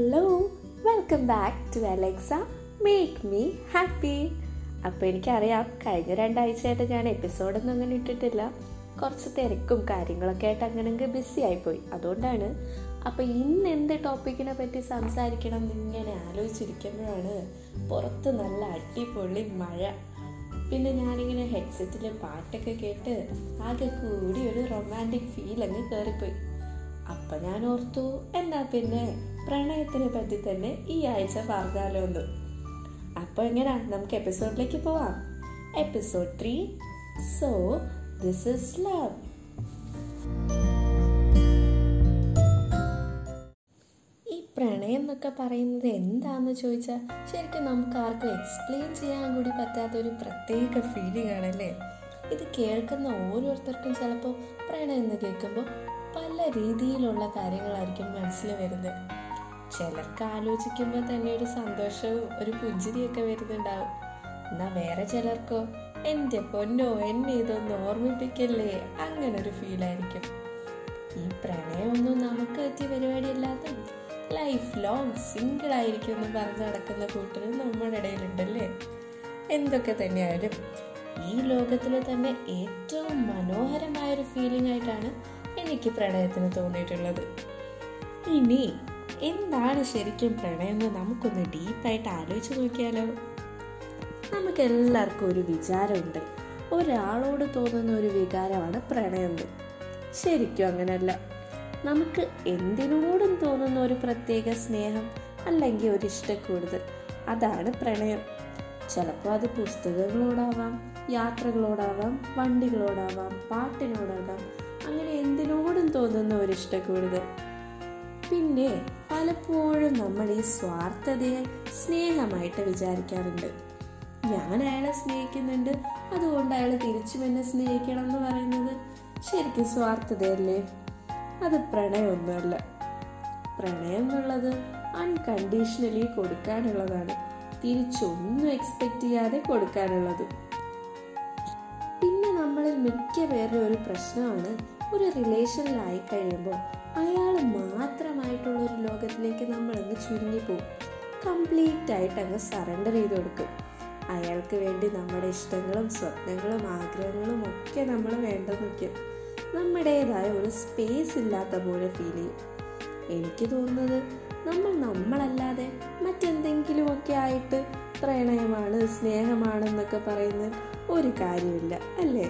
Hello welcome back to Alexa make me happy അപ്പോൾ എനിക്കറിയാം കഴിഞ്ഞ രണ്ടാഴ്ചയായിട്ട് ഞാൻ എപ്പിസോഡൊന്നും അങ്ങനെ ഇട്ടിട്ടില്ല. കുറച്ച് തിരക്കും കാര്യങ്ങളൊക്കെ ആയിട്ട് അങ്ങനെ ബിസി ആയിപ്പോയി. അതുകൊണ്ടാണ് അപ്പോൾ ഇന്ന് എന്ത് ടോപ്പിക്കിനെ പറ്റി സംസാരിക്കണം എന്നിങ്ങനെ ആലോചിച്ചിരിക്കുമ്പോഴാണ് പുറത്ത് നല്ല അടിപൊളി മഴ. പിന്നെ ഞാനിങ്ങനെ ഹെഡ്സെറ്റിൽ പാട്ടൊക്കെ കേട്ട് ആകെ കൂടി ഒരു റൊമാന്റിക് ഫീൽ അങ്ങ് കയറിപ്പോയി അപ്പം ഞാൻ ഓർത്തു എന്നാ പിന്നെ? പ്രണയത്തിനെ പറ്റി തന്നെ ഈ ആഴ്ച പറഞ്ഞാലോ എന്ന് അപ്പൊ എങ്ങനാ? നമുക്ക് എപ്പിസോഡിലേക്ക് പോവാം. Episode three so this is love ഈ പ്രണയം എന്നൊക്കെ പറയുന്നത് എന്താന്ന് ചോദിച്ചാൽ ശരിക്കും നമുക്ക് ആർക്കും എക്സ്പ്ലെയിൻ ചെയ്യാൻ കൂടി പറ്റാത്ത ഒരു പ്രത്യേക ഫീലിംഗ് ആണല്ലേ? ഇത് കേൾക്കുന്ന ഓരോരുത്തർക്കും ചിലപ്പോൾ പ്രണയം എന്ന് കേൾക്കുമ്പോൾ പല രീതിയിലുള്ള കാര്യങ്ങളായിരിക്കും മനസ്സിൽ വരുന്നത്. ചിലർക്ക് ആലോചിക്കുമ്പോൾ തന്നെ ഒരു സന്തോഷവും ഒരു പുഞ്ചിരിയൊക്കെ വരുന്നുണ്ടാവും. എന്നാ വേറെ ചിലർക്കോ? എന്റെ പൊന്നോ എന്നെ ഇതൊന്ന് ഓർമ്മിപ്പിക്കല്ലേ? അങ്ങനെ ഒരു ഫീലായിരിക്കും ഈ പ്രണയമൊന്നും നമുക്ക് പറ്റിയ പരിപാടിയല്ലാത്ത ലൈഫ് ലോങ് സിംഗിൾ ആയിരിക്കും എന്ന് പറഞ്ഞ് നടക്കുന്ന കൂട്ടർ നമ്മുടെ ഇടയിലുണ്ടല്ലേ? എന്തൊക്കെ തന്നെയായാലും ഈ ലോകത്തിലെ തന്നെ ഏറ്റവും മനോഹരമായ ഒരു ഫീലിംഗ് ആയിട്ടാണ് എനിക്ക് പ്രണയത്തിന് തോന്നിയിട്ടുള്ളത്. ഇനി എന്താണ് ശരിക്കും പ്രണയം എന്ന് നമുക്കൊന്ന് ഡീപ്പായിട്ട് ആലോചിച്ച് നോക്കിയാലോ? നമുക്ക് എല്ലാവർക്കും ഒരു വിചാരമുണ്ട്. ഒരാളോട് തോന്നുന്ന ഒരു വികാരമാണ് പ്രണയം എന്ന് ശരിക്കും അങ്ങനല്ല. നമുക്ക് എന്തിനോടും തോന്നുന്ന ഒരു പ്രത്യേക സ്നേഹം അല്ലെങ്കിൽ ഒരു ഇഷ്ടക്കൂടുതൽ അതാണ് പ്രണയം. ചിലപ്പോൾ അത് പുസ്തകങ്ങളോടാവാം യാത്രകളോടാവാം വണ്ടികളോടാവാം പാട്ടിനോടാവാം അങ്ങനെ എന്തിനോടും തോന്നുന്ന ഒരു ഇഷ്ടക്കൂടുതൽ. പിന്നെ പലപ്പോഴും നമ്മൾ ഈ സ്വാർത്ഥതയെ സ്നേഹമായിട്ട് വിചാരിക്കാറുണ്ട്. ഞാൻ അയാളെ സ്നേഹിക്കുന്നുണ്ട്. അതുകൊണ്ട് അയാൾ തിരിച്ചും എന്നെ സ്നേഹിക്കണം എന്ന് പറയുന്നത് ശരിക്കും സ്വാർത്ഥതയല്ലേ? അത് പ്രണയമൊന്നുമല്ല. പ്രണയം എന്നുള്ളത് അൺകണ്ടീഷണലി കൊടുക്കാനുള്ളതാണ്. തിരിച്ചൊന്നും എക്സ്പെക്ട് ചെയ്യാതെ കൊടുക്കാനുള്ളത്. പിന്നെ നമ്മളിൽ മിക്ക പേരുടെ ഒരു പ്രശ്നമാണ് ഒരു റിലേഷനിലായി കഴിയുമ്പോൾ അയാൾ മാത്രമായിട്ടുള്ള ഒരു ലോകത്തിലേക്ക് നമ്മൾ അങ്ങ് ചുരുങ്ങിപ്പോവും കംപ്ലീറ്റ് ആയിട്ട് അങ്ങ് സറണ്ടർ ചെയ്ത് കൊടുക്കും. അയാൾക്ക് വേണ്ടി നമ്മുടെ ഇഷ്ടങ്ങളും സ്വപ്നങ്ങളും ആഗ്രഹങ്ങളും ഒക്കെ നമ്മൾ വേണ്ടെന്ന് വയ്ക്കും നമ്മുടേതായ ഒരു സ്പേസ് ഇല്ലാത്ത പോലെ ഫീൽ ചെയ്യും. എനിക്ക് തോന്നുന്നത് നമ്മൾ നമ്മളല്ലാതെ മറ്റെന്തെങ്കിലുമൊക്കെ ആയിട്ട് പ്രണയമാണ് സ്നേഹമാണെന്നൊക്കെ പറയുന്ന ഒരു കാര്യമില്ല അല്ലേ?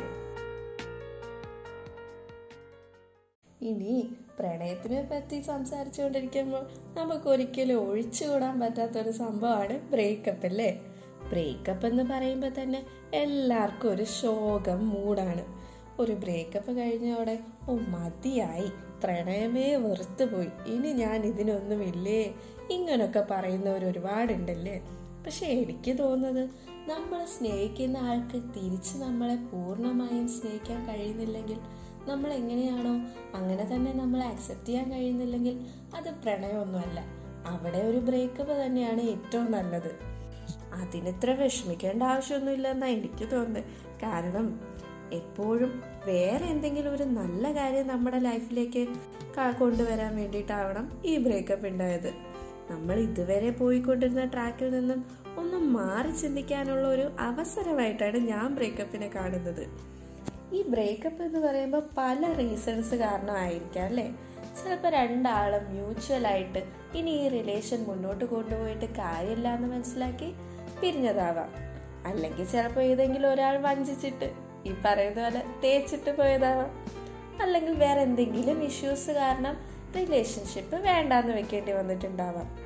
ഇനി പ്രണയത്തിനെ പറ്റി സംസാരിച്ചുകൊണ്ടിരിക്കുമ്പോൾ നമുക്ക് ഒരിക്കലും ഒഴിച്ചുകൂടാൻ പറ്റാത്തൊരു സംഭവമാണ് ബ്രേക്കപ്പ് അല്ലേ? ബ്രേക്കപ്പ് എന്ന് പറയുമ്പോൾ തന്നെ എല്ലാവർക്കും ഒരു ശോകം മൂടാണ്. ഒരു ബ്രേക്കപ്പ് കഴിഞ്ഞോടെ ഓ മതിയായി. പ്രണയമേ വെറുത്തു പോയി ഇനി ഞാൻ ഇതിനൊന്നുമില്ലേ? ഇങ്ങനൊക്കെ പറയുന്നവർ ഒരുപാടുണ്ടല്ലേ? പക്ഷെ എനിക്ക് തോന്നുന്നത് നമ്മൾ സ്നേഹിക്കുന്ന ആൾക്ക് തിരിച്ച് നമ്മളെ പൂർണമായും സ്നേഹിക്കാൻ കഴിയുന്നില്ലെങ്കിൽ നമ്മൾ എങ്ങനെയാണോ അങ്ങനെ തന്നെ നമ്മൾ അക്സെപ്റ്റ് ചെയ്യാൻ കഴിയുന്നില്ലെങ്കിൽ അത് പ്രണയമൊന്നുമല്ല. അവിടെ ഒരു ബ്രേക്കപ്പ് തന്നെയാണ് ഏറ്റവും നല്ലത്. അതിനിത്ര വിഷമിക്കേണ്ട ആവശ്യമൊന്നുമില്ലെന്നാണ് എനിക്ക് തോന്നുന്നത്. കാരണം എപ്പോഴും വേറെ എന്തെങ്കിലും ഒരു നല്ല കാര്യം നമ്മുടെ ലൈഫിലേക്ക് കൊണ്ടുവരാൻ വേണ്ടിയിട്ടാവണം ഈ ബ്രേക്കപ്പ് ഉണ്ടായത്. നമ്മൾ ഇതുവരെ പോയിക്കൊണ്ടിരുന്ന ട്രാക്കിൽ നിന്നും ഒന്ന് മാറി ചിന്തിക്കാനുള്ള ഒരു അവസരമായിട്ടാണ് ഞാൻ ബ്രേക്കപ്പിനെ കാണുന്നത്. ഈ ബ്രേക്കപ്പ് എന്ന് പറയുമ്പോൾ പല റീസൺസ് കാരണമായിരിക്കാം അല്ലേ? ചിലപ്പോൾ രണ്ടാളും മ്യൂച്വലായിട്ട് ഇനി ഈ റിലേഷൻ മുന്നോട്ട് കൊണ്ടുപോയിട്ട് കാര്യമില്ല എന്ന് മനസ്സിലാക്കി പിരിഞ്ഞതാവാം. അല്ലെങ്കിൽ ചിലപ്പോൾ ഏതെങ്കിലും ഒരാൾ വഞ്ചിച്ചിട്ട് ഈ പറയുന്ന പോലെ തേച്ചിട്ട് പോയതാവാം. അല്ലെങ്കിൽ വേറെ എന്തെങ്കിലും ഇഷ്യൂസ് കാരണം റിലേഷൻഷിപ്പ് വേണ്ടാന്ന് വെക്കേണ്ടി വന്നിട്ടുണ്ടാവാം.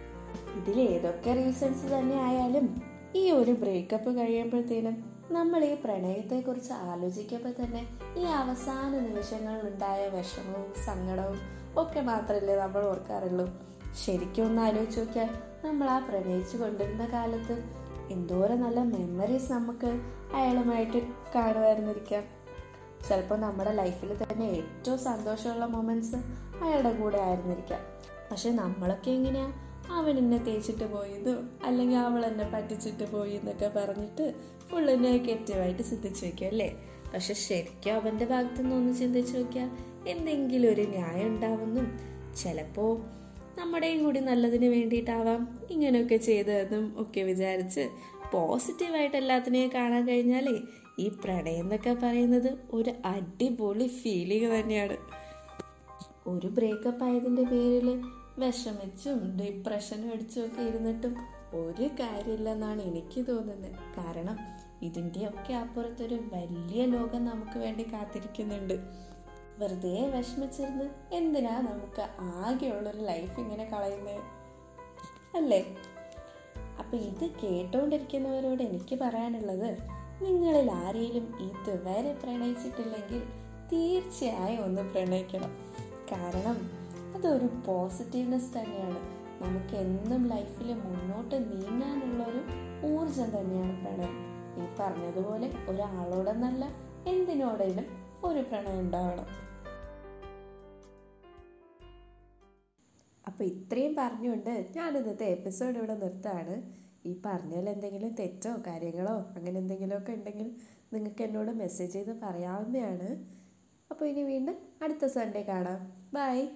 ഇതിൽ ഏതൊക്കെ റീസൺസ് തന്നെ ആയാലും ഈ ഒരു ബ്രേക്കപ്പ് കഴിയുമ്പോഴത്തേനും നമ്മൾ ഈ പ്രണയത്തെക്കുറിച്ച് ആലോചിക്കുമ്പോൾ തന്നെ ഈ അവസാന നിമിഷങ്ങളിൽ ഉണ്ടായ വിഷമവും സങ്കടവും ഒക്കെ മാത്രമല്ലേ നമ്മൾ ഓർക്കാറുള്ളൂ. ശരിക്കും ഒന്ന് ആലോചിച്ച് നോക്കിയാൽ നമ്മൾ ആ പ്രണയിച്ചു കൊണ്ടിരുന്ന കാലത്ത് എന്തോരം നല്ല മെമ്മറീസ് നമുക്ക് അയാളുമായിട്ട് കാണുമായിരുന്നിരിക്കാം. ചിലപ്പോൾ നമ്മുടെ ലൈഫിൽ തന്നെ ഏറ്റവും സന്തോഷമുള്ള മൊമെന്റ്സ് അയാളുടെ കൂടെ ആയിരുന്നിരിക്കാം. പക്ഷെ നമ്മളൊക്കെ എങ്ങനെയാ അവൻ എന്നെ തേച്ചിട്ട് പോയതോ അല്ലെങ്കിൽ അവൾ എന്നെ പറ്റിച്ചിട്ട് പോയി എന്നൊക്കെ പറഞ്ഞിട്ട് ഫുള്ള് നെഗറ്റീവായിട്ട് ചിന്തിച്ച് വെക്കും അല്ലേ? പക്ഷെ ശരിക്കും അവന്റെ ഭാഗത്തു നിന്നൊന്ന് ചിന്തിച്ച് നോക്കിയാൽ എന്തെങ്കിലും ഒരു ന്യായം ഉണ്ടാവുന്നും. ചിലപ്പോൾ നമ്മുടെയും കൂടി നല്ലതിന് വേണ്ടിയിട്ടാവാം ഇങ്ങനെയൊക്കെ ചെയ്തതെന്നും ഒക്കെ വിചാരിച്ച് പോസിറ്റീവായിട്ട് എല്ലാത്തിനെയും കാണാൻ കഴിഞ്ഞാലേ ഈ പ്രണയം എന്നൊക്കെ പറയുന്നത് ഒരു അടിപൊളി ഫീലിംഗ് തന്നെയാണ്. ഒരു ബ്രേക്കപ്പ് ആയതിന്റെ പേരിൽ വിഷമിച്ചും ഡിപ്രഷനും അടിച്ചും ഒക്കെ ഇരുന്നിട്ടും ഒരു കാര്യമില്ലെന്നാണ് എനിക്ക് തോന്നുന്നത്. കാരണം ഇതിന്റെയൊക്കെ അപ്പുറത്തൊരു വലിയ ലോകം നമുക്ക് വേണ്ടി കാത്തിരിക്കുന്നുണ്ട്. വെറുതെ വിഷമിച്ചിരുന്ന് എന്തിനാ നമുക്ക് ആകെയുള്ളൊരു ലൈഫ് ഇങ്ങനെ കളയുന്നത്? അല്ലേ? അപ്പം ഇത് കേട്ടുകൊണ്ടിരിക്കുന്നവരോട് എനിക്ക് പറയാനുള്ളത് നിങ്ങളിൽ ആരെയും ഇതുവരെ പ്രണയിച്ചിട്ടില്ലെങ്കിൽ തീർച്ചയായും ഒന്ന് പ്രണയിക്കണം. കാരണം അതൊരു പോസിറ്റീവ്നെസ് തന്നെയാണ്. നമുക്ക് എന്നും ലൈഫിൽ മുന്നോട്ട് നീങ്ങാനുള്ള ഒരു ഊർജം തന്നെയാണ് പ്രണയം. ഈ പറഞ്ഞതുപോലെ ഒരാളോടെന്നല്ല എന്തിനോടെങ്കിലും ഒരു പ്രണയം ഉണ്ടാവണം. അപ്പോൾ ഇത്രയും പറഞ്ഞുകൊണ്ട് ഞാൻ ഇന്നത്തെ എപ്പിസോഡ് ഇവിടെ നിർത്താണ് ഈ പറഞ്ഞതിൽ എന്തെങ്കിലും തെറ്റോ കാര്യങ്ങളോ അങ്ങനെ എന്തെങ്കിലുമൊക്കെ ഉണ്ടെങ്കിൽ നിങ്ങൾക്ക് എന്നോട് മെസ്സേജ് ചെയ്ത് പറയാവുന്നതാണ്. അപ്പോൾ ഇനി വീണ്ടും അടുത്ത സൺഡേ കാണാം. ബൈ